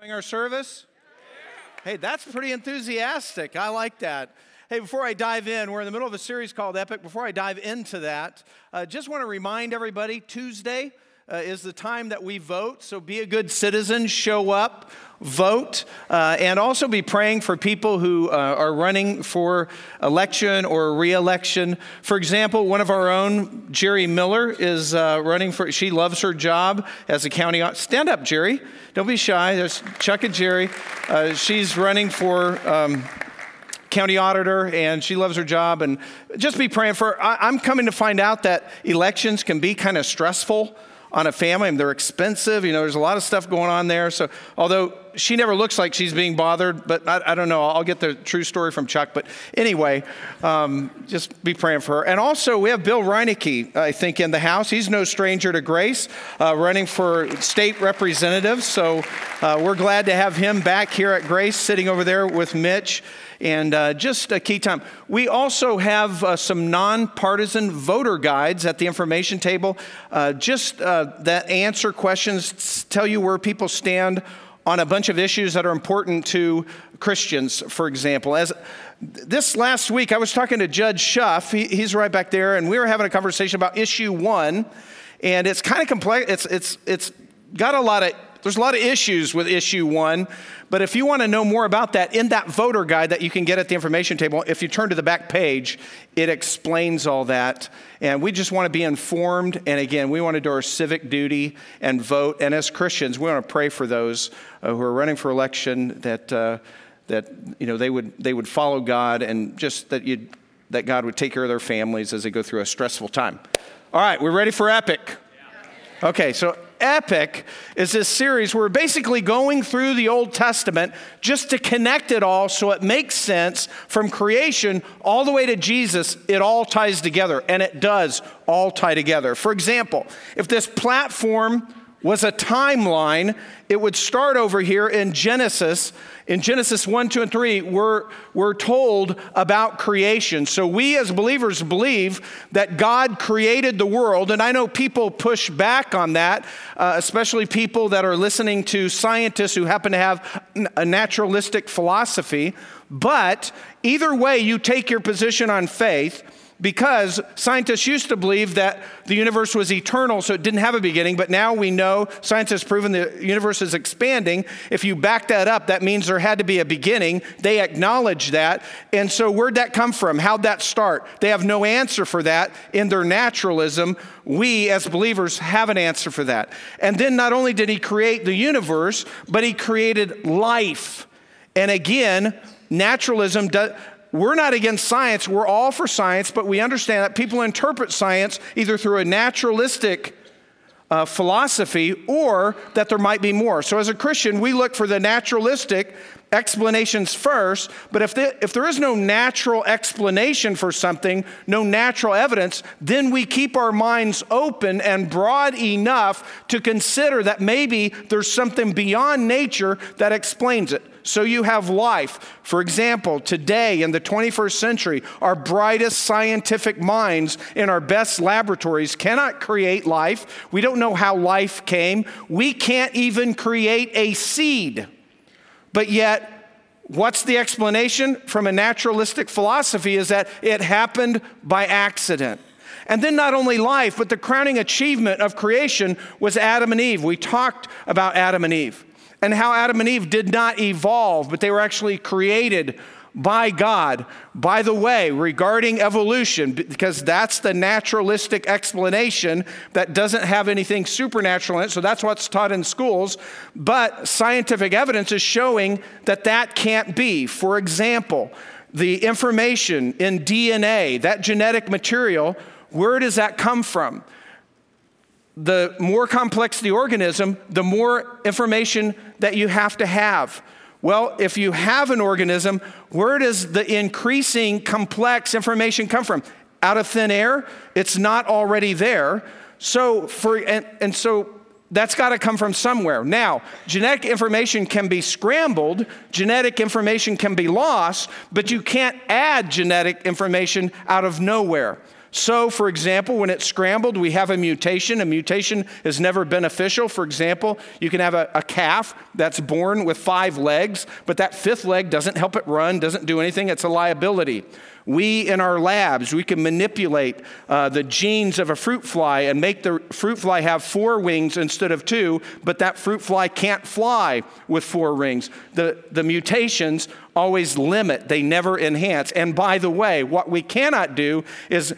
Enjoying our service? Hey, that's pretty enthusiastic. I like that. Hey, before I dive in, we're in the middle of a series called Epic. Before I dive into that, uh, just want to remind everybody Tuesday uh, is the time that we vote. So be a good citizen, show up, vote, uh, and also be praying for people who uh, are running for election or reelection. For example, one of our own, Jerry Miller, is uh, running for, she loves her job as a county. Stand up, Jerry. Don't be shy. There's Chuck and Jerry. Uh, she's running for. Um, county auditor and she loves her job and just be praying for her. I, am coming to find out that elections can be kind of stressful on a family and they're expensive. You know, there's a lot of stuff going on there. So, although she never looks like she's being bothered, but I, I don't know. I'll get the true story from Chuck. But anyway, um, just be praying for her. And also, we have Bill Reinecke, I think, in the House. He's no stranger to grace, uh, running for state representative. So, uh, we're glad to have him back here at Grace, sitting over there with Mitch and uh, just a key time. We also have uh, some nonpartisan voter guides at the information table, uh, just uh, that answer questions, tell you where people stand on a bunch of issues that are important to Christians, for example. As this last week, I was talking to Judge Shuff. He, he's right back there, and we were having a conversation about issue one, and it's kind of complex. It's it's it's got a lot of there's a lot of issues with issue one, but if you want to know more about that, in that voter guide that you can get at the information table, if you turn to the back page, it explains all that. And we just want to be informed. And again, we want to do our civic duty and vote. And as Christians, we want to pray for those uh, who are running for election that, uh, that you know, they, would, they would follow God and just that, you that God would take care of their families as they go through a stressful time. All right, we're ready for epic. Okay, so Epic is this series where we're basically going through the Old Testament just to connect it all so it makes sense from creation all the way to Jesus. It all ties together, and it does all tie together. For example, if this platform was a timeline, it would start over here in Genesis in Genesis 1, 2, and 3, we're, we're told about creation. So we as believers believe that God created the world. And I know people push back on that, uh, especially people that are listening to scientists who happen to have a naturalistic philosophy. But either way, you take your position on faith because scientists used to believe that the universe was eternal, so it didn't have a beginning, but now we know, science has proven the universe is expanding. If you back that up, that means there had to be a beginning. They acknowledge that. And so, where'd that come from? How'd that start? They have no answer for that in their naturalism. We, as believers, have an answer for that. And then, not only did he create the universe, but he created life. And again, naturalism does we're not against science, we're all for science, but we understand that people interpret science either through a naturalistic uh, philosophy or that there might be more. So, as a Christian, we look for the naturalistic explanations first, but if, the, if there is no natural explanation for something, no natural evidence, then we keep our minds open and broad enough to consider that maybe there's something beyond nature that explains it. So you have life. For example, today in the 21st century, our brightest scientific minds in our best laboratories cannot create life. We don't know how life came. We can't even create a seed. But yet, what's the explanation from a naturalistic philosophy is that it happened by accident. And then not only life, but the crowning achievement of creation was Adam and Eve. We talked about Adam and Eve and how Adam and Eve did not evolve, but they were actually created by God. By the way, regarding evolution, because that's the naturalistic explanation that doesn't have anything supernatural in it, so that's what's taught in schools, but scientific evidence is showing that that can't be. For example, the information in DNA, that genetic material, where does that come from? the more complex the organism, the more information that you have to have. Well, if you have an organism, where does the increasing complex information come from? Out of thin air? It's not already there. So for and, and so that's got to come from somewhere. Now, genetic information can be scrambled, genetic information can be lost, but you can't add genetic information out of nowhere. So, for example, when it's scrambled, we have a mutation. A mutation is never beneficial. For example, you can have a, a, calf that's born with five legs, but that fifth leg doesn't help it run, doesn't do anything. It's a liability. We, in our labs, we can manipulate uh, the genes of a fruit fly and make the fruit fly have four wings instead of two, but that fruit fly can't fly with four rings. The, the mutations always limit, they never enhance. And by the way, what we cannot do is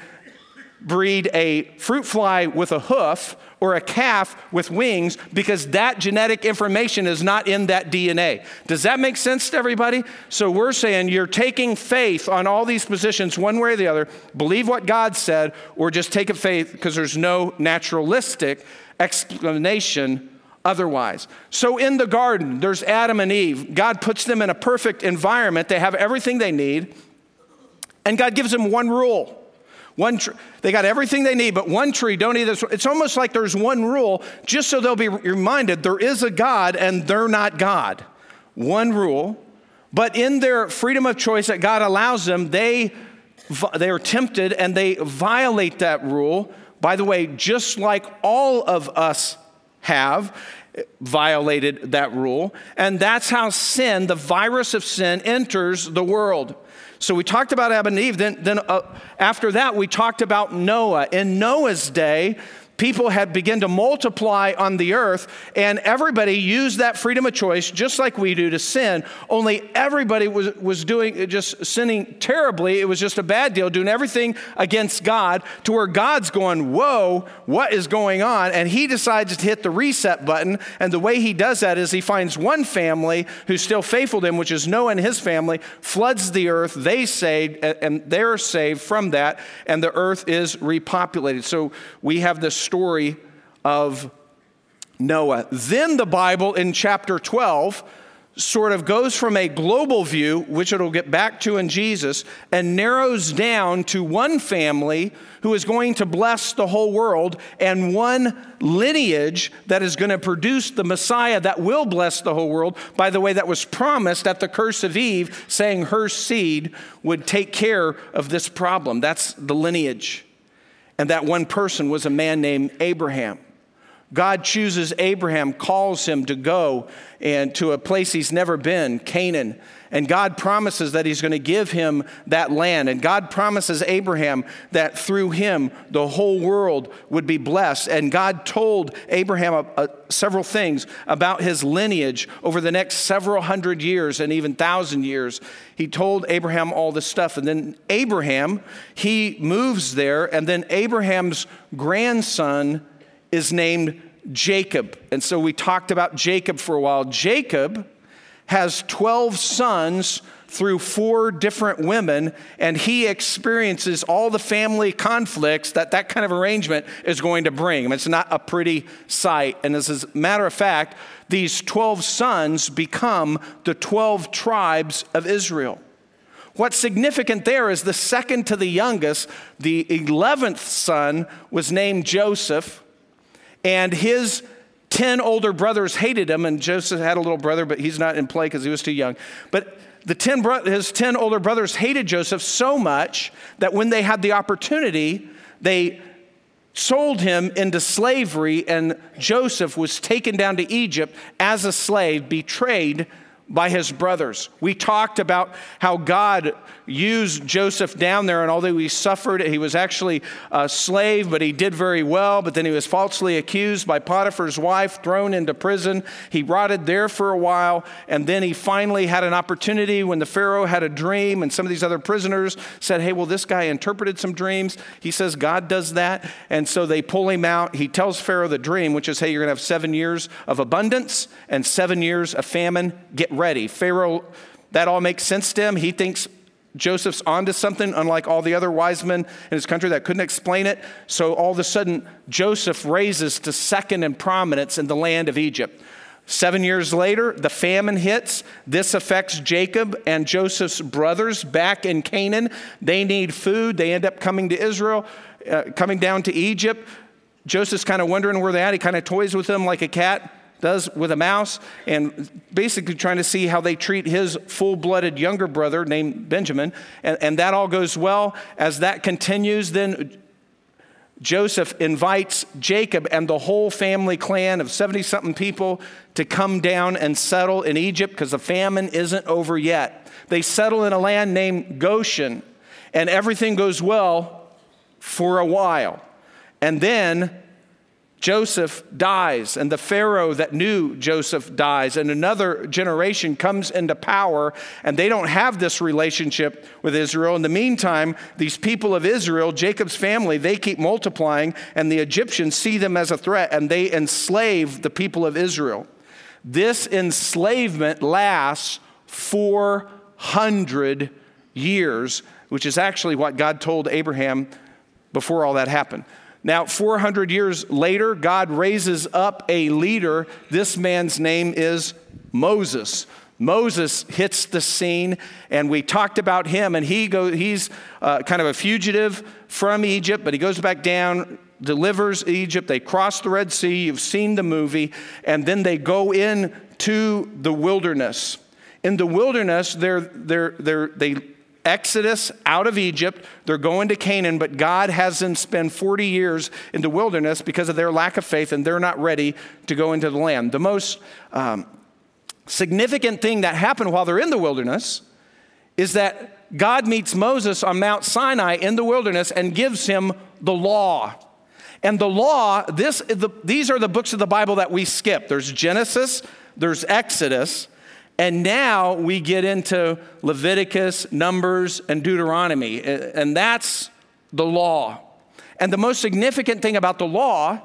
breed a fruit fly with a hoof or a calf with wings because that genetic information is not in that DNA. Does that make sense to everybody? So we're saying you're taking faith on all these positions one way or the other, believe what God said, or just take a faith because there's no naturalistic explanation otherwise. So in the garden, there's Adam and Eve. God puts them in a perfect environment, they have everything they need, and God gives them one rule. One tr- they got everything they need, but one tree, don't eat this. It's almost like there's one rule, just so they'll be reminded there is a God and they're not God. One rule. But in their freedom of choice that God allows them, they, they are tempted and they violate that rule. By the way, just like all of us have violated that rule. And that's how sin, the virus of sin, enters the world. So we talked about Adam and Eve. Then, then uh, after that, we talked about Noah. In Noah's day, people had begun to multiply on the earth, and everybody used that freedom of choice, just like we do, to sin. Only everybody was, was doing just sinning terribly. It was just a bad deal, doing everything against God, to where God's going, Whoa, what is going on? And he decides to hit the reset button. And the way he does that is he finds one family who's still faithful to him, which is Noah and his family, floods the earth. They saved, and they're saved from that, and the earth is repopulated. So we have this story of Noah. Then the Bible in chapter 12 sort of goes from a global view, which it'll get back to in Jesus, and narrows down to one family who is going to bless the whole world and one lineage that is going to produce the Messiah that will bless the whole world. By the way, that was promised at the curse of Eve, saying her seed would take care of this problem. That's the lineage. And that one person was a man named Abraham. God chooses Abraham, calls him to go and to a place he's never been, Canaan. And God promises that he's going to give him that land. And God promises Abraham that through him the whole world would be blessed. And God told Abraham a, a, several things about his lineage over the next several hundred years and even thousand years. He told Abraham all this stuff. And then Abraham, he moves there. And then Abraham's grandson is named Jacob. And so we talked about Jacob for a while. Jacob has 12 sons through four different women, and he experiences all the family conflicts that that kind of arrangement is going to bring. It's not a pretty sight. And as a matter of fact, these 12 sons become the 12 tribes of Israel. What's significant there is the second to the youngest, the 11th son, was named Joseph, and his 10 older brothers hated him, and Joseph had a little brother, but he's not in play because he was too young. But the 10 bro- his 10 older brothers hated Joseph so much that when they had the opportunity, they sold him into slavery, and Joseph was taken down to Egypt as a slave, betrayed by his brothers. We talked about how God used Joseph down there, and although he suffered, he was actually a slave, but he did very well. But then he was falsely accused by Potiphar's wife, thrown into prison. He rotted there for a while, and then he finally had an opportunity when the Pharaoh had a dream, and some of these other prisoners said, Hey, well, this guy interpreted some dreams. He says God does that. And so they pull him out. He tells Pharaoh the dream, which is, Hey, you're going to have seven years of abundance and seven years of famine. Get ready. Pharaoh, that all makes sense to him. He thinks Joseph's onto something, unlike all the other wise men in his country that couldn't explain it. So all of a sudden, Joseph raises to second in prominence in the land of Egypt. Seven years later, the famine hits. This affects Jacob and Joseph's brothers back in Canaan. They need food. They end up coming to Israel, uh, coming down to Egypt. Joseph's kind of wondering where they're at. He kind of toys with them like a cat does with a mouse, and basically trying to see how they treat his full blooded younger brother named Benjamin. And, and that all goes well. As that continues, then Joseph invites Jacob and the whole family clan of 70 something people to come down and settle in Egypt because the famine isn't over yet. They settle in a land named Goshen, and everything goes well for a while. And then Joseph dies, and the Pharaoh that knew Joseph dies, and another generation comes into power, and they don't have this relationship with Israel. In the meantime, these people of Israel, Jacob's family, they keep multiplying, and the Egyptians see them as a threat, and they enslave the people of Israel. This enslavement lasts 400 years, which is actually what God told Abraham before all that happened. Now, 400 years later, God raises up a leader. This man's name is Moses. Moses hits the scene, and we talked about him, and he go, he's uh, kind of a fugitive from Egypt, but he goes back down, delivers Egypt. They cross the Red Sea. You've seen the movie, and then they go into the wilderness. In the wilderness, they're, they're, they're, they Exodus out of Egypt. They're going to Canaan, but God has them spend 40 years in the wilderness because of their lack of faith, and they're not ready to go into the land. The most um, significant thing that happened while they're in the wilderness is that God meets Moses on Mount Sinai in the wilderness and gives him the law. And the law, this, the, these are the books of the Bible that we skip. There's Genesis, there's Exodus, and now we get into Leviticus, Numbers, and Deuteronomy, and that's the law. And the most significant thing about the law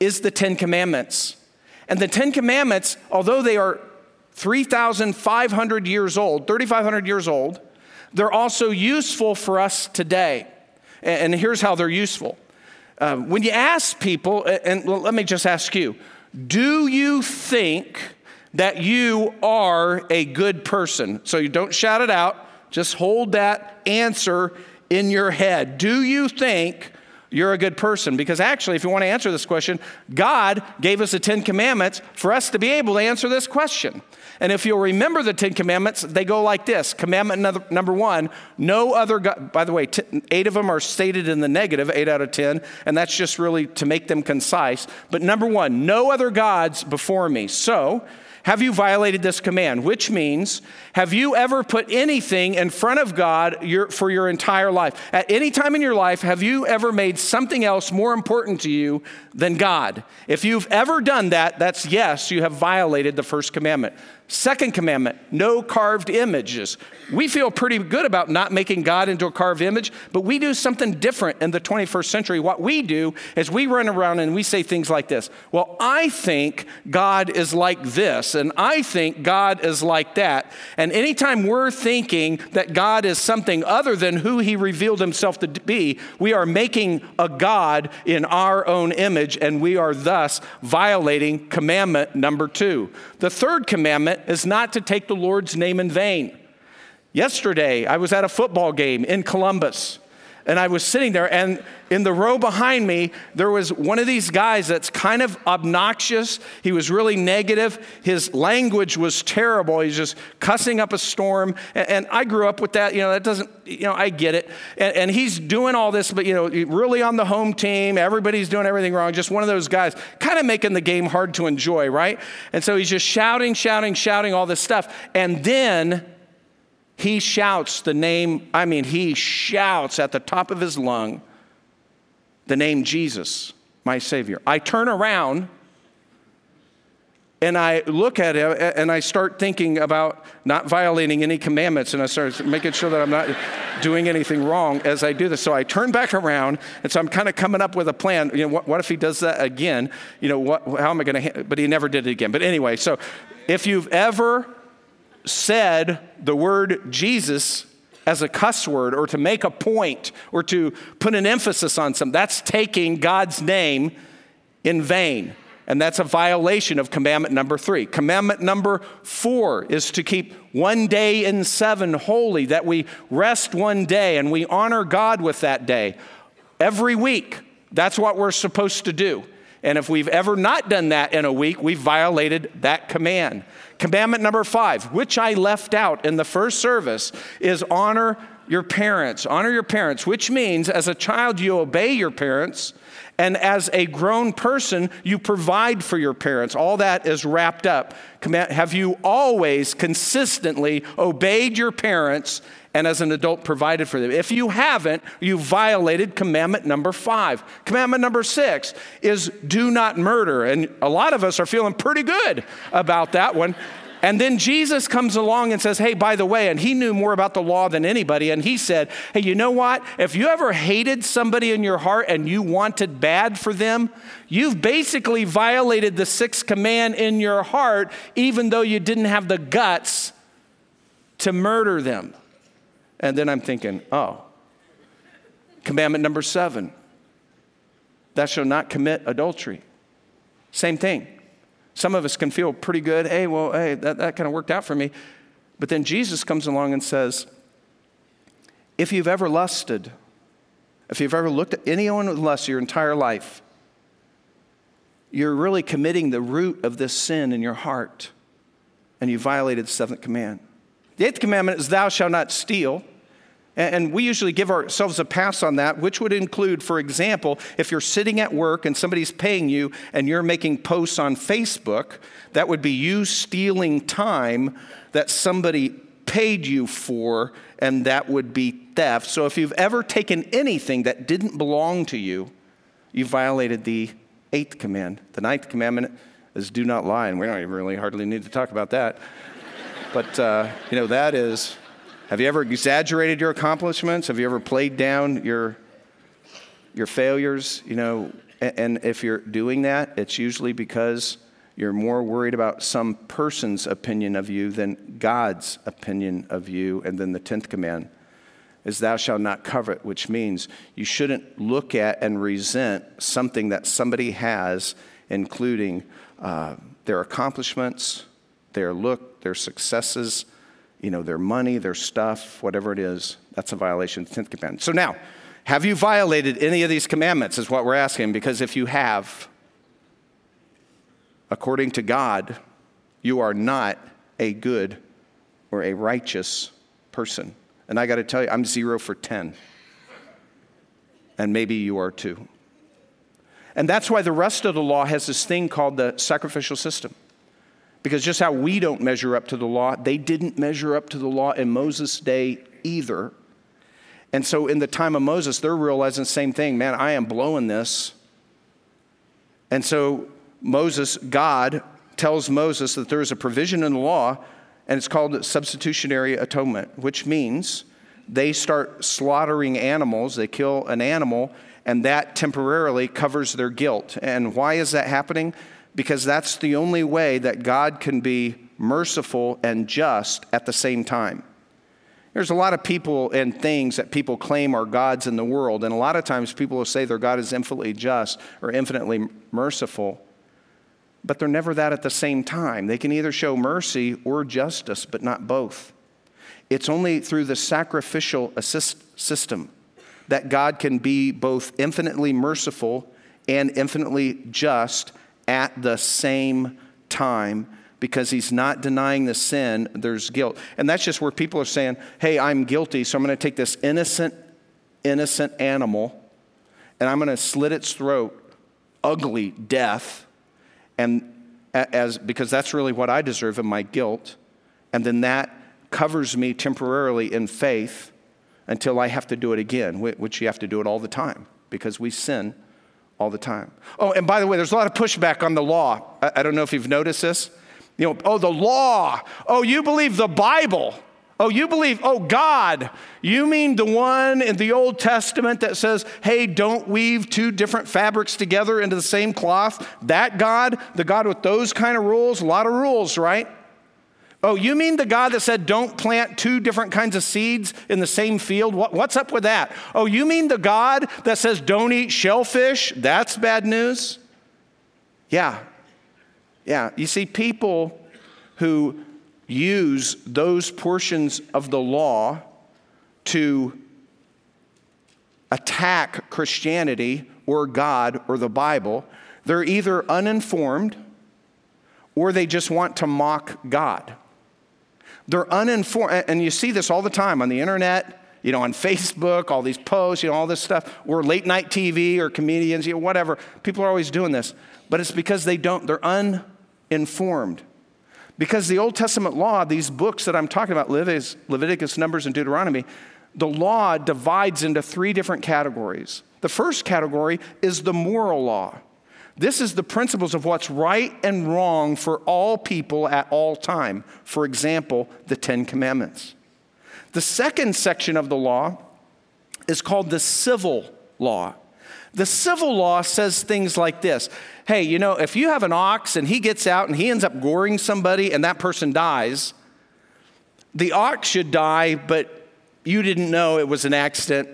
is the Ten Commandments. And the Ten Commandments, although they are 3,500 years old, 3,500 years old, they're also useful for us today. And here's how they're useful. Uh, when you ask people, and let me just ask you, do you think that you are a good person. So you don't shout it out, just hold that answer in your head. Do you think you're a good person? Because actually, if you want to answer this question, God gave us the Ten Commandments for us to be able to answer this question. And if you'll remember the Ten Commandments, they go like this Commandment number one no other God, by the way, eight of them are stated in the negative, eight out of 10, and that's just really to make them concise. But number one, no other gods before me. So, have you violated this command? Which means, have you ever put anything in front of God your, for your entire life? At any time in your life, have you ever made something else more important to you than God? If you've ever done that, that's yes, you have violated the first commandment. Second commandment no carved images. We feel pretty good about not making God into a carved image, but we do something different in the 21st century. What we do is we run around and we say things like this Well, I think God is like this, and I think God is like that. And anytime we're thinking that God is something other than who he revealed himself to be, we are making a God in our own image, and we are thus violating commandment number two. The third commandment is not to take the Lord's name in vain. Yesterday, I was at a football game in Columbus, and I was sitting there, and in the row behind me, there was one of these guys that's kind of obnoxious. He was really negative. His language was terrible. He's just cussing up a storm. And, and I grew up with that. You know, that doesn't, you know, I get it. And, and he's doing all this, but, you know, really on the home team, everybody's doing everything wrong. Just one of those guys, kind of making the game hard to enjoy, right? And so he's just shouting, shouting, shouting all this stuff. And then, he shouts the name, I mean, he shouts at the top of his lung the name Jesus, my Savior. I turn around and I look at him and I start thinking about not violating any commandments and I start making sure that I'm not doing anything wrong as I do this. So I turn back around and so I'm kind of coming up with a plan. You know, what, what if he does that again? You know, what, how am I going to, but he never did it again. But anyway, so if you've ever said the word Jesus as a cuss word or to make a point or to put an emphasis on something. That's taking God's name in vain. And that's a violation of commandment number three. Commandment number four is to keep one day in seven holy, that we rest one day and we honor God with that day. Every week, that's what we're supposed to do. And if we've ever not done that in a week, we've violated that command. Commandment number five, which I left out in the first service, is honor your parents. Honor your parents, which means as a child, you obey your parents, and as a grown person, you provide for your parents. All that is wrapped up. Have you always consistently obeyed your parents and as an adult provided for them. If you haven't, you violated commandment number five. Commandment number six is do not murder. And a lot of us are feeling pretty good about that one. And then Jesus comes along and says, Hey, by the way, and he knew more about the law than anybody. And he said, Hey, you know what? If you ever hated somebody in your heart and you wanted bad for them, you've basically violated the sixth command in your heart, even though you didn't have the guts to murder them. And then I'm thinking, oh, commandment number seven thou shalt not commit adultery. Same thing. Some of us can feel pretty good. Hey, well, hey, that, that kind of worked out for me. But then Jesus comes along and says, if you've ever lusted, if you've ever looked at anyone with lust your entire life, you're really committing the root of this sin in your heart, and you violated the seventh command. The eighth commandment is, Thou shalt not steal. And we usually give ourselves a pass on that, which would include, for example, if you're sitting at work and somebody's paying you and you're making posts on Facebook, that would be you stealing time that somebody paid you for, and that would be theft. So if you've ever taken anything that didn't belong to you, you violated the eighth command. The ninth commandment is do not lie, and we don't really hardly need to talk about that. but, uh, you know, that is have you ever exaggerated your accomplishments? Have you ever played down your, your failures? You know, and, if you're doing that, it's usually because you're more worried about some person's opinion of you than God's opinion of you. And then the 10th command is, Thou shalt not covet, which means you shouldn't look at and resent something that somebody has, including uh, their accomplishments, their look, their successes, you know, their money, their stuff, whatever it is, that's a violation of the 10th commandment. So now, have you violated any of these commandments, is what we're asking, because if you have, according to God, you are not a good or a righteous person. And I got to tell you, I'm zero for 10. And maybe you are too. And that's why the rest of the law has this thing called the sacrificial system. Because just how we don't measure up to the law, they didn't measure up to the law in Moses' day either. And so in the time of Moses, they're realizing the same thing man, I am blowing this. And so Moses, God, tells Moses that there is a provision in the law, and it's called substitutionary atonement, which means they start slaughtering animals, they kill an animal, and that temporarily covers their guilt. And why is that happening? Because that's the only way that God can be merciful and just at the same time. There's a lot of people and things that people claim are gods in the world, and a lot of times people will say their God is infinitely just or infinitely merciful, but they're never that at the same time. They can either show mercy or justice, but not both. It's only through the sacrificial system that God can be both infinitely merciful and infinitely just at the same time because he's not denying the sin, there's guilt. And that's just where people are saying, hey, I'm guilty, so I'm going to take this innocent, innocent animal and I'm going to slit its throat, ugly death, and as, because that's really what I deserve in my guilt. And then that covers me temporarily in faith until I have to do it again, which you have to do it all the time because we sin all the time. Oh, and by the way, there's a lot of pushback on the law. I, I don't know if you've noticed this. You know, oh, the law. Oh, you believe the Bible. Oh, you believe, oh, God. You mean the one in the Old Testament that says, hey, don't weave two different fabrics together into the same cloth? That God, the God with those kind of rules, a lot of rules, right? Oh, you mean the God that said don't plant two different kinds of seeds in the same field? What, what's up with that? Oh, you mean the God that says don't eat shellfish? That's bad news? Yeah. Yeah. You see, people who use those portions of the law to attack Christianity or God or the Bible, They're either uninformed or they just want to mock God. They're uninformed, and you see this all the time on the internet, you know, on Facebook, all these posts, you know, all this stuff, or late night TV or comedians, you know, whatever. People are always doing this, but it's because they don't, they're uninformed. Because the Old Testament law, these books that I'm talking about, Leviticus, Numbers, and Deuteronomy, the law divides into three different categories. The first category is the moral law. This is the principles of what's right and wrong for all people at all time. For example, the Ten Commandments. The second section of the law is called the civil law. The civil law says things like this Hey, you know, if you have an ox and he gets out and he ends up goring somebody and that person dies, the ox should die, but you didn't know it was an accident.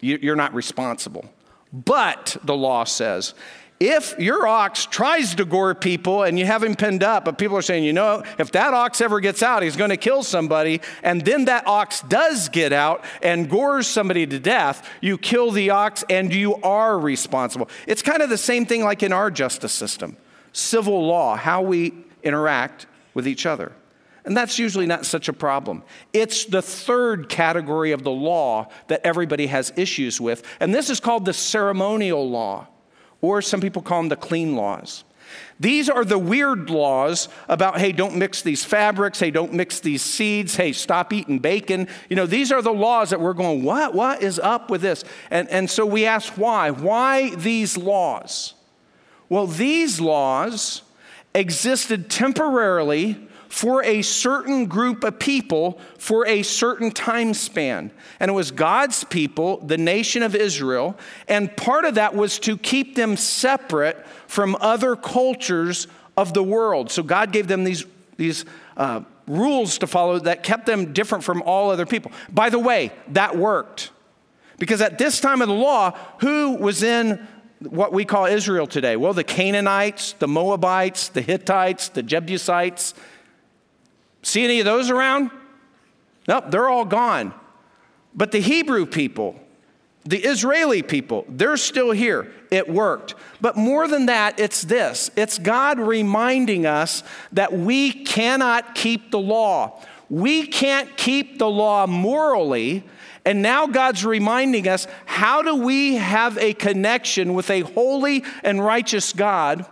You're not responsible. But the law says if your ox tries to gore people and you have him pinned up, but people are saying, you know, if that ox ever gets out, he's going to kill somebody, and then that ox does get out and gores somebody to death, you kill the ox and you are responsible. It's kind of the same thing like in our justice system civil law, how we interact with each other. And that's usually not such a problem. It's the third category of the law that everybody has issues with, and this is called the ceremonial law or some people call them the clean laws. These are the weird laws about, hey, don't mix these fabrics, hey, don't mix these seeds, hey, stop eating bacon. You know, these are the laws that we're going, what? What is up with this? And, and so we ask why. Why these laws? Well, these laws existed temporarily for a certain group of people for a certain time span. And it was God's people, the nation of Israel, and part of that was to keep them separate from other cultures of the world. So God gave them these, these uh, rules to follow that kept them different from all other people. By the way, that worked. Because at this time of the law, who was in what we call Israel today? Well, the Canaanites, the Moabites, the Hittites, the Jebusites, See any of those around? Nope, they're all gone. But the Hebrew people, the Israeli people, they're still here. It worked. But more than that, it's this it's God reminding us that we cannot keep the law. We can't keep the law morally. And now God's reminding us how do we have a connection with a holy and righteous God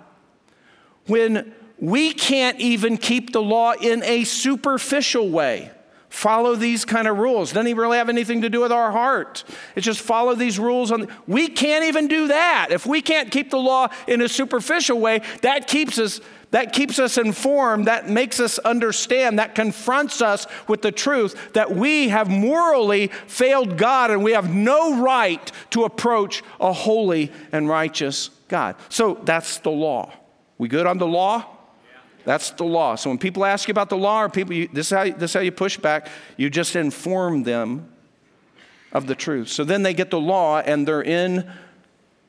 when we can't even keep the law in a superficial way. Follow these kind of rules. Doesn't even really have anything to do with our heart. It's just follow these rules. On, we can't even do that. If we can't keep the law in a superficial way, that keeps us that keeps us informed, that makes us understand, that confronts us with the truth that we have morally failed God and we have no right to approach a holy and righteous God. So that's the law. We good on the law? That's the law. So when people ask you about the law, or people, you, this, is how, this is how you push back, you just inform them of the truth. So then they get the law and they're in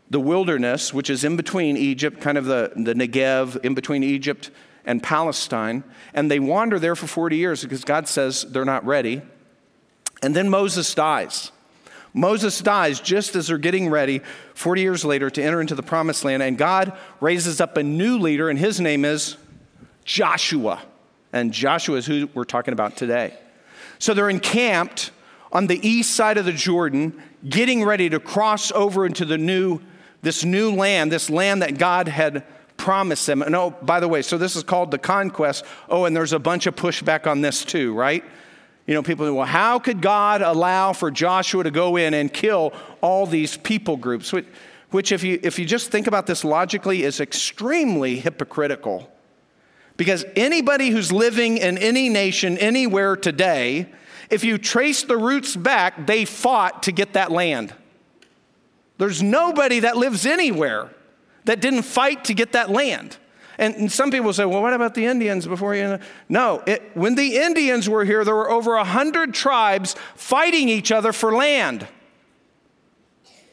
the wilderness, which is in between Egypt, kind of the, the Negev, in between Egypt and Palestine. And they wander there for 40 years because God says they're not ready. And then Moses dies. Moses dies just as they're getting ready 40 years later to enter into the promised land. And God raises up a new leader, and his name is Joshua. And Joshua is who we're talking about today. So they're encamped on the east side of the Jordan, getting ready to cross over into the new, this new land, this land that God had promised them. And oh, by the way, so this is called the conquest. Oh, and there's a bunch of pushback on this too, right? You know, people well, how could God allow for Joshua to go in and kill all these people groups? Which, which if, you, if you just think about this logically, is extremely hypocritical. Because anybody who's living in any nation, anywhere today, if you trace the roots back, they fought to get that land. There's nobody that lives anywhere that didn't fight to get that land. And, and some people say, well, what about the Indians before you? No, it, when the Indians were here, there were over 100 tribes fighting each other for land.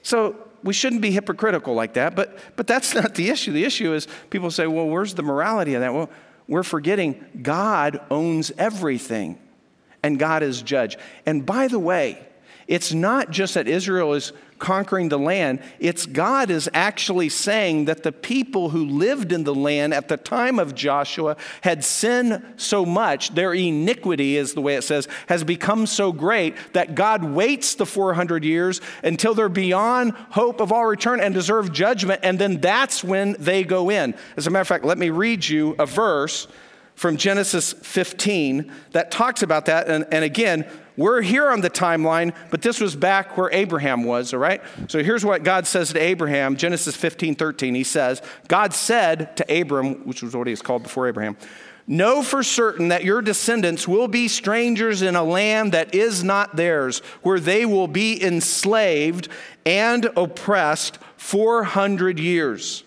So we shouldn't be hypocritical like that, but, but that's not the issue. The issue is people say, well, where's the morality of that? Well, we're forgetting God owns everything and God is judge. And by the way, it's not just that Israel is conquering the land, it's God is actually saying that the people who lived in the land at the time of Joshua had sinned so much, their iniquity, is the way it says, has become so great that God waits the 400 years until they're beyond hope of all return and deserve judgment, and then that's when they go in. As a matter of fact, let me read you a verse from Genesis 15 that talks about that. And, and again, we're here on the timeline, but this was back where Abraham was, all right? So here's what God says to Abraham, Genesis 15, 13. He says, God said to Abram, which was what he was called before Abraham, Know for certain that your descendants will be strangers in a land that is not theirs, where they will be enslaved and oppressed 400 years.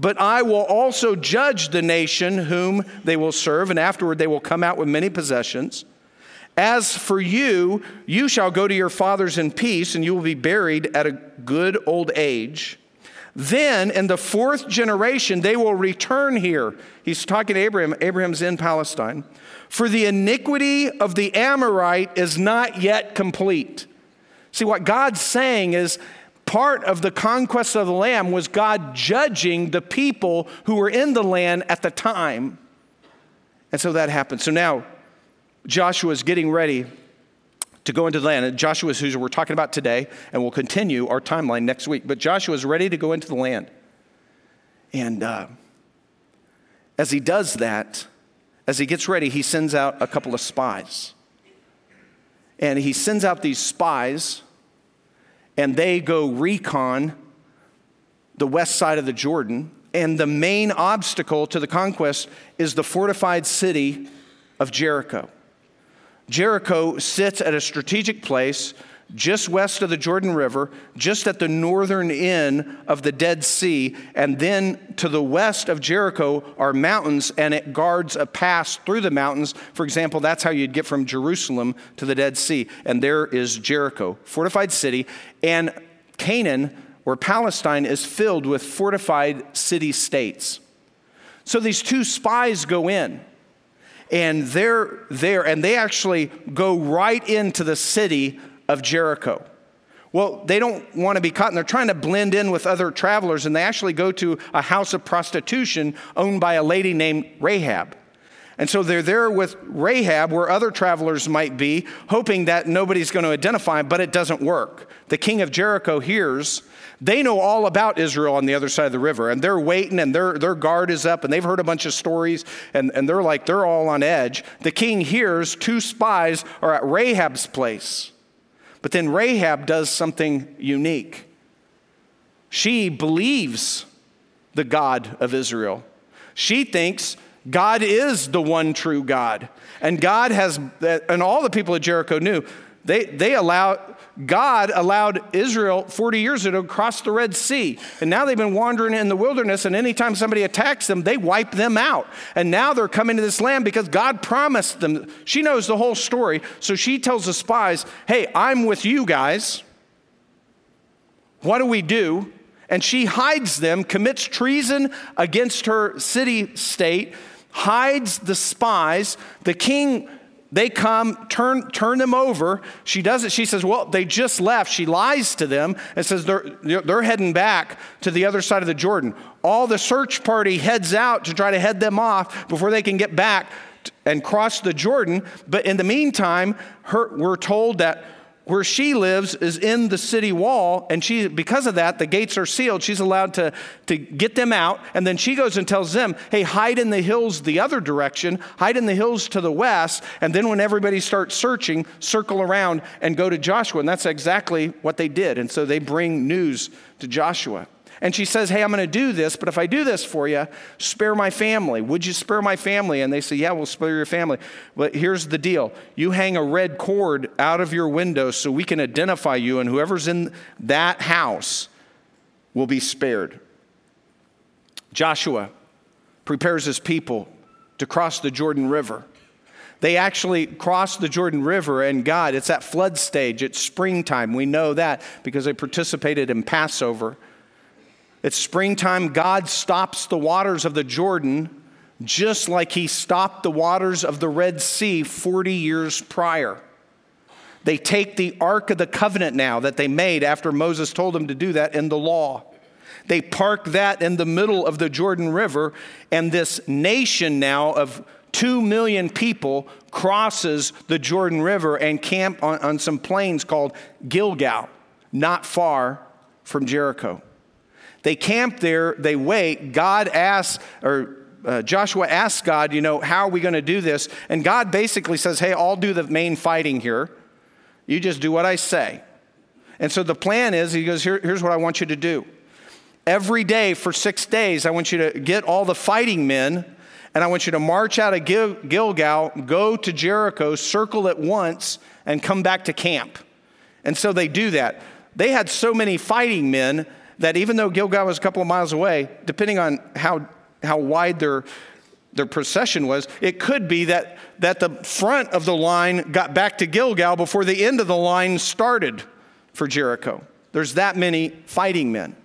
But I will also judge the nation whom they will serve, and afterward they will come out with many possessions. As for you, you shall go to your fathers in peace, and you will be buried at a good old age. Then, in the fourth generation, they will return here. He's talking to Abraham. Abraham's in Palestine. For the iniquity of the Amorite is not yet complete. See, what God's saying is part of the conquest of the land was God judging the people who were in the land at the time. And so that happened. So now, Joshua is getting ready to go into the land. And Joshua is who we're talking about today, and we'll continue our timeline next week. But Joshua is ready to go into the land. And uh, as he does that, as he gets ready, he sends out a couple of spies. And he sends out these spies, and they go recon the west side of the Jordan. And the main obstacle to the conquest is the fortified city of Jericho. Jericho sits at a strategic place just west of the Jordan River, just at the northern end of the Dead Sea. And then to the west of Jericho are mountains, and it guards a pass through the mountains. For example, that's how you'd get from Jerusalem to the Dead Sea. And there is Jericho, fortified city. And Canaan, or Palestine, is filled with fortified city states. So these two spies go in and they're there, and they actually go right into the city of Jericho. Well, they don't want to be caught, and they're trying to blend in with other travelers, and they actually go to a house of prostitution owned by a lady named Rahab. And so they're there with Rahab, where other travelers might be, hoping that nobody's going to identify but it doesn't work. The king of Jericho hears they know all about Israel on the other side of the river, and they're waiting, and their, their guard is up, and they've heard a bunch of stories, and, and they're like, they're all on edge. The king hears two spies are at Rahab's place. But then Rahab does something unique. She believes the God of Israel. She thinks God is the one true God. And God has, and all the people of Jericho knew, they, they allow, God allowed Israel 40 years ago to cross the Red Sea. And now they've been wandering in the wilderness, and anytime somebody attacks them, they wipe them out. And now they're coming to this land because God promised them. She knows the whole story. So she tells the spies, Hey, I'm with you guys. What do we do? And she hides them, commits treason against her city state, hides the spies. The king they come, turn, turn them over. She does it. She says, Well, they just left. She lies to them and says they're, they're heading back to the other side of the Jordan. All the search party heads out to try to head them off before they can get back and cross the Jordan. But in the meantime, her, we're told that where she lives is in the city wall and she because of that the gates are sealed. She's allowed to, to get them out and then she goes and tells them hey hide in the hills the other direction. Hide in the hills to the west and then when everybody starts searching circle around and go to joshua and that's exactly what they did and so they bring news to joshua and she says, Hey, I'm going to do this, but if I do this for you, spare my family. Would you spare my family? And they say, Yeah, we'll spare your family. But here's the deal you hang a red cord out of your window so we can identify you, and whoever's in that house will be spared. Joshua prepares his people to cross the Jordan River. They actually cross the Jordan River, and God, it's that flood stage, it's springtime. We know that because they participated in Passover. It's springtime. God stops the waters of the Jordan just like he stopped the waters of the Red Sea 40 years prior. They take the Ark of the Covenant now that they made after Moses told them to do that in the law. They park that in the middle of the Jordan River, and this nation now of two million people crosses the Jordan River and camp on, on some plains called Gilgal, not far from Jericho. They camp there, they wait. God asks, or uh, Joshua asks God, you know, how are we going to do this? And God basically says, hey, I'll do the main fighting here. You just do what I say. And so the plan is, he goes, Here, here's what I want you to do. Every day for six days, I want you to get all the fighting men and I want you to march out of Gil- Gilgal, go to Jericho, circle it once, and come back to camp. And so they do that. They had so many fighting men that even though Gilgal was a couple of miles away, depending on how, how wide their, their procession was, it could be that that the front of the line got back to Gilgal before the end of the line started for Jericho. There's that many fighting men.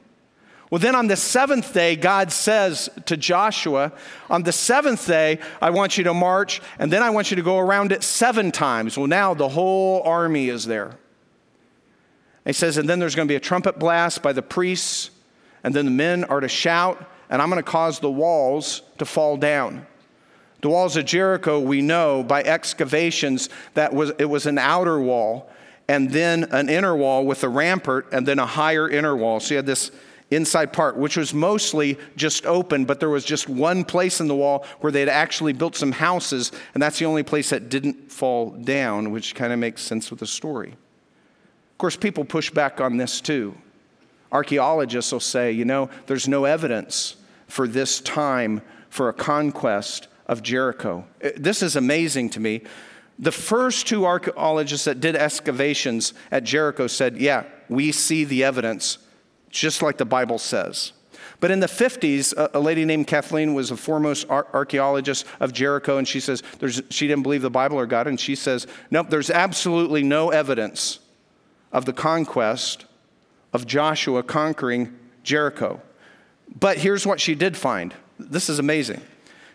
Well, then on the seventh day, God says to Joshua, On the seventh day, I want you to march, and then I want you to go around it seven times. Well, now the whole army is there. He says, And then there's going to be a trumpet blast by the priests, and then the men are to shout, and I'm going to cause the walls to fall down. The walls of Jericho, we know by excavations that was, it was an outer wall and then an inner wall with a rampart and then a higher inner wall. So you had this inside part, which was mostly just open, but there was just one place in the wall where they'd actually built some houses, and that's the only place that didn't fall down, which kind of makes sense with the story. Of course, people push back on this too. Archaeologists will say, you know, there's no evidence for this time for a conquest of Jericho. Uh, this is amazing to me. The first two archaeologists that did excavations at Jericho said, Yeah, we see the evidence, just like the Bible says. But in the 50s, a, lady named Kathleen was a foremost archaeologist of Jericho, and she says she didn't believe the Bible or God, and she says, Nope, there's absolutely no evidence of the conquest of Joshua conquering Jericho. But here's what she did find this is amazing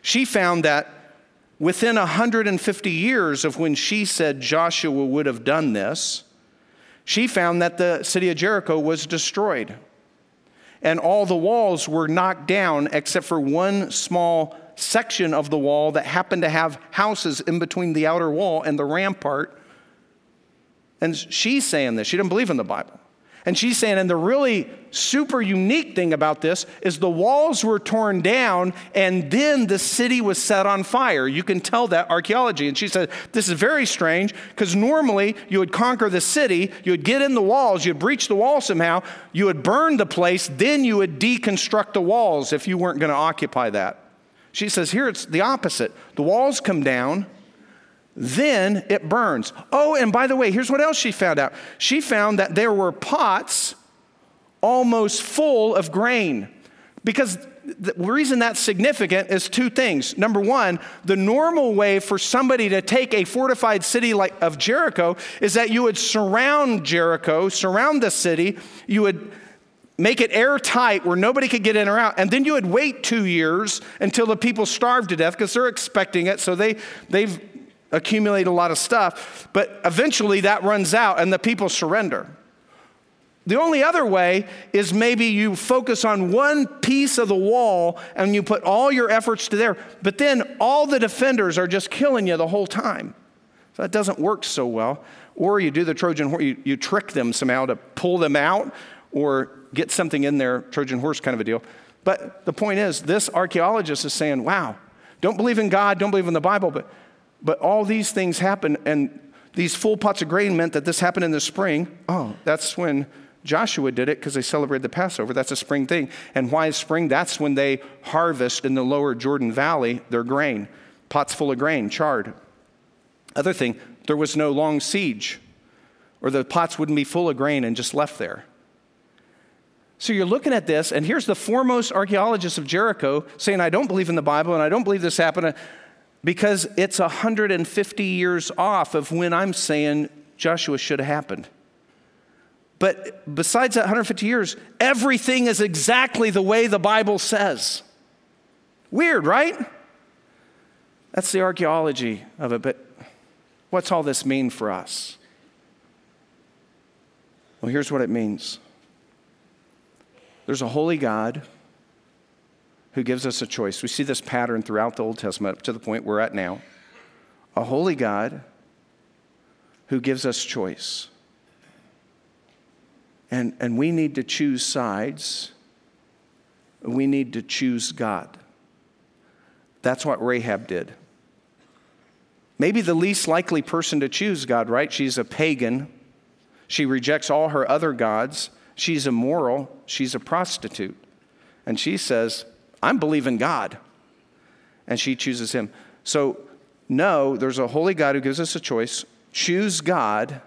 she found that within 150 years of when she said Joshua would have done this, she found that the city of Jericho was destroyed. And all the walls were knocked down except for one small section of the wall that happened to have houses in between the outer wall and the rampart. And she's saying this. She didn't believe in the Bible. And she's saying, and the really super unique thing about this is the walls were torn down and then the city was set on fire. You can tell that archaeology. And she said, This is very strange because normally you would conquer the city, you would get in the walls, you'd breach the wall somehow, you would burn the place, then you would deconstruct the walls if you weren't going to occupy that. She says, Here it's the opposite. The walls come down then it burns. Oh, and by the way, here's what else she found out. She found that there were pots almost full of grain. Because the reason that's significant is two things. Number one, the normal way for somebody to take a fortified city like of Jericho is that you would surround Jericho, surround the city, you would make it airtight where nobody could get in or out, and then you would wait two years until the people starved to death because they're expecting it. So they they've accumulate a lot of stuff, but eventually that runs out and the people surrender. The only other way is maybe you focus on one piece of the wall and you put all your efforts to there, but then all the defenders are just killing you the whole time. So that doesn't work so well. Or you do the Trojan horse, you, you trick them somehow to pull them out or get something in there, Trojan horse kind of a deal. But the point is, this archaeologist is saying, wow, don't believe in God, don't believe in the Bible, but but all these things happen, and these full pots of grain meant that this happened in the spring. Oh, that's when Joshua did it because they celebrated the Passover. That's a spring thing. And why is spring? That's when they harvest in the lower Jordan Valley their grain, pots full of grain, charred. Other thing, there was no long siege, or the pots wouldn't be full of grain and just left there. So you're looking at this, and here's the foremost archaeologist of Jericho saying, I don't believe in the Bible and I don't believe this happened because it's 150 years off of when I'm saying Joshua should have happened. But besides that 150 years, everything is exactly the way the Bible says. Weird, right? That's the archaeology of it. But what's all this mean for us? Well, here's what it means there's a holy God who gives us a choice. We see this pattern throughout the Old Testament up to the point we're at now. A holy God who gives us choice. And, and we need to choose sides. We need to choose God. That's what Rahab did. Maybe the least likely person to choose God, right? She's a pagan. She rejects all her other gods. She's immoral. She's a prostitute. And she says, I'm believing God. And she chooses him. So, no, there's a holy God who gives us a choice. Choose God,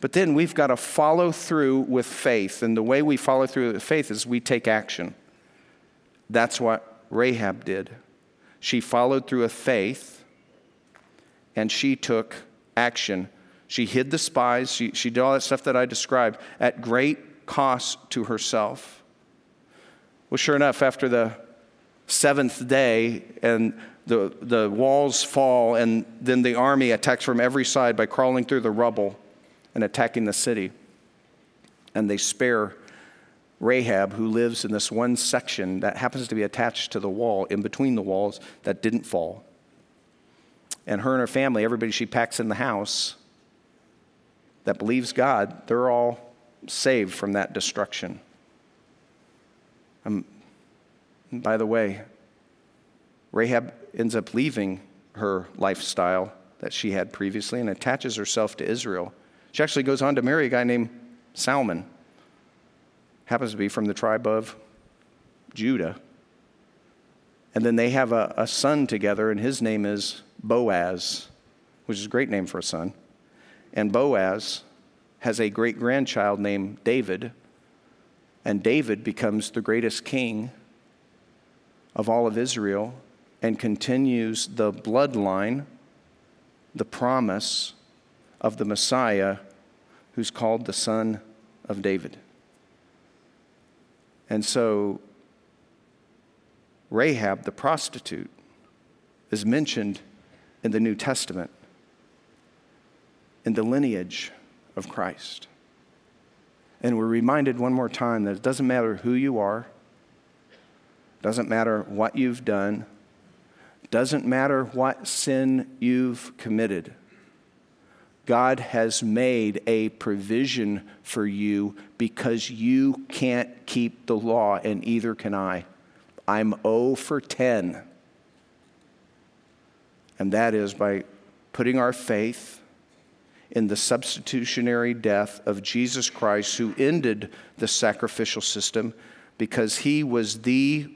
but then we've got to follow through with faith. And the way we follow through with faith is we take action. That's what Rahab did. She followed through with faith and she took action. She hid the spies, she, she did all that stuff that I described at great cost to herself. Well, sure enough, after the seventh day and the, the walls fall, and then the army attacks from every side by crawling through the rubble and attacking the city. And they spare Rahab, who lives in this one section that happens to be attached to the wall, in between the walls, that didn't fall. And her and her family, everybody she packs in the house that believes God, they're all saved from that destruction. Um, by the way, Rahab ends up leaving her lifestyle that she had previously and attaches herself to Israel. She actually goes on to marry a guy named Salmon, happens to be from the tribe of Judah. And then they have a, a son together, and his name is Boaz, which is a great name for a son. And Boaz has a great grandchild named David, and David becomes the greatest king of all of Israel and continues the bloodline, the promise of the Messiah who's called the Son of David. And so, Rahab, the prostitute, is mentioned in the New Testament in the lineage of Christ. And we're reminded one more time that it doesn't matter who you are, doesn't matter what you've done, doesn't matter what sin you've committed. God has made a provision for you because you can't keep the law, and either can I. I'm 0 for 10. And that is by putting our faith in the substitutionary death of Jesus Christ, who ended the sacrificial system because he was the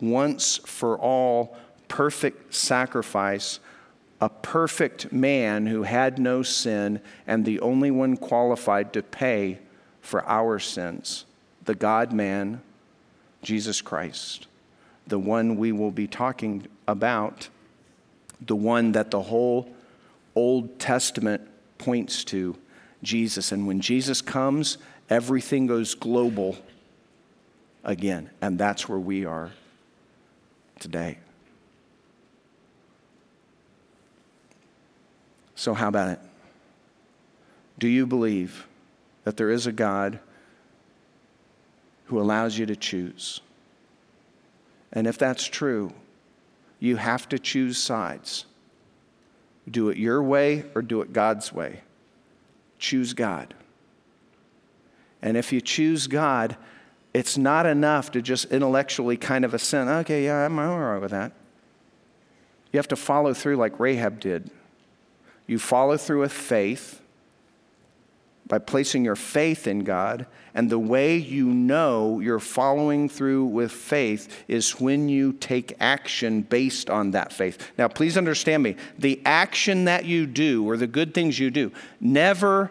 once for all perfect sacrifice, a perfect man who had no sin and the only one qualified to pay for our sins, the God man, Jesus Christ, the one we will be talking about, the one that the whole Old Testament points to Jesus. And when Jesus comes, everything goes global again. And that's where we are today. So, how about it? Do you believe that there is a God who allows you to choose? And if that's true, you have to choose sides. Do it your way or do it God's way. Choose God. And if you choose God, it's not enough to just intellectually kind of assent, okay, yeah, I'm all right with that. You have to follow through like Rahab did. You follow through with faith by placing your faith in God. And the way you know you're following through with faith is when you take action based on that faith. Now, please understand me. The action that you do or the good things you do never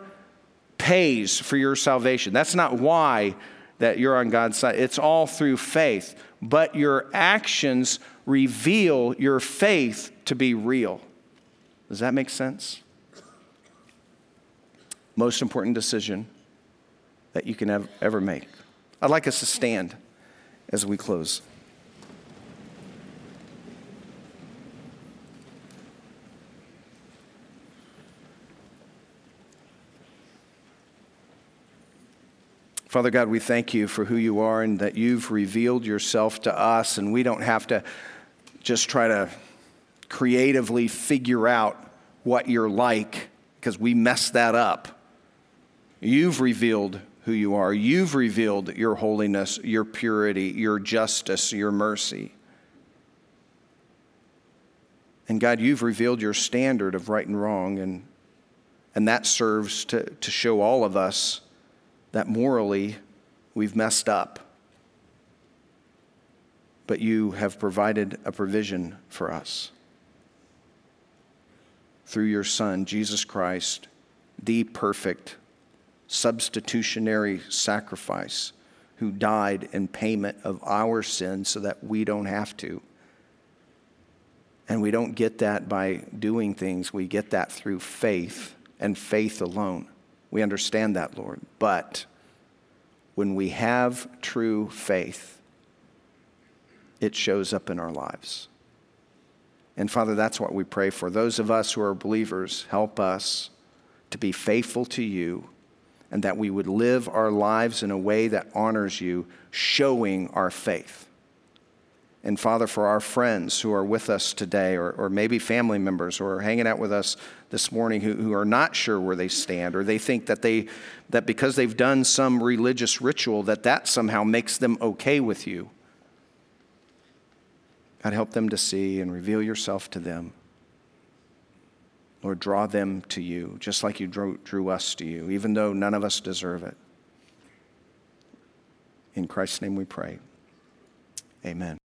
pays for your salvation. That's not why that you're on God's side. It's all through faith. But your actions reveal your faith to be real. Does that make sense? Most important decision that you can ever make. I'd like us to stand as we close. Father God, we thank you for who you are and that you've revealed yourself to us, and we don't have to just try to creatively figure out what you're like because we mess that up. You've revealed who you are. You've revealed your holiness, your purity, your justice, your mercy. And God, you've revealed your standard of right and wrong, and, and that serves to, to show all of us that morally we've messed up. But you have provided a provision for us through your Son, Jesus Christ, the perfect substitutionary sacrifice who died in payment of our sins so that we don't have to. And we don't get that by doing things, we get that through faith and faith alone. We understand that, Lord. But when we have true faith, it shows up in our lives. And Father, that's what we pray for. Those of us who are believers, help us to be faithful to you and that we would live our lives in a way that honors you, showing our faith. And Father, for our friends who are with us today, or, or maybe family members who are hanging out with us this morning who, who are not sure where they stand, or they think that, they, that because they've done some religious ritual, that that somehow makes them okay with you. God, help them to see and reveal yourself to them. Lord, draw them to you, just like you drew, drew us to you, even though none of us deserve it. In Christ's name we pray. Amen.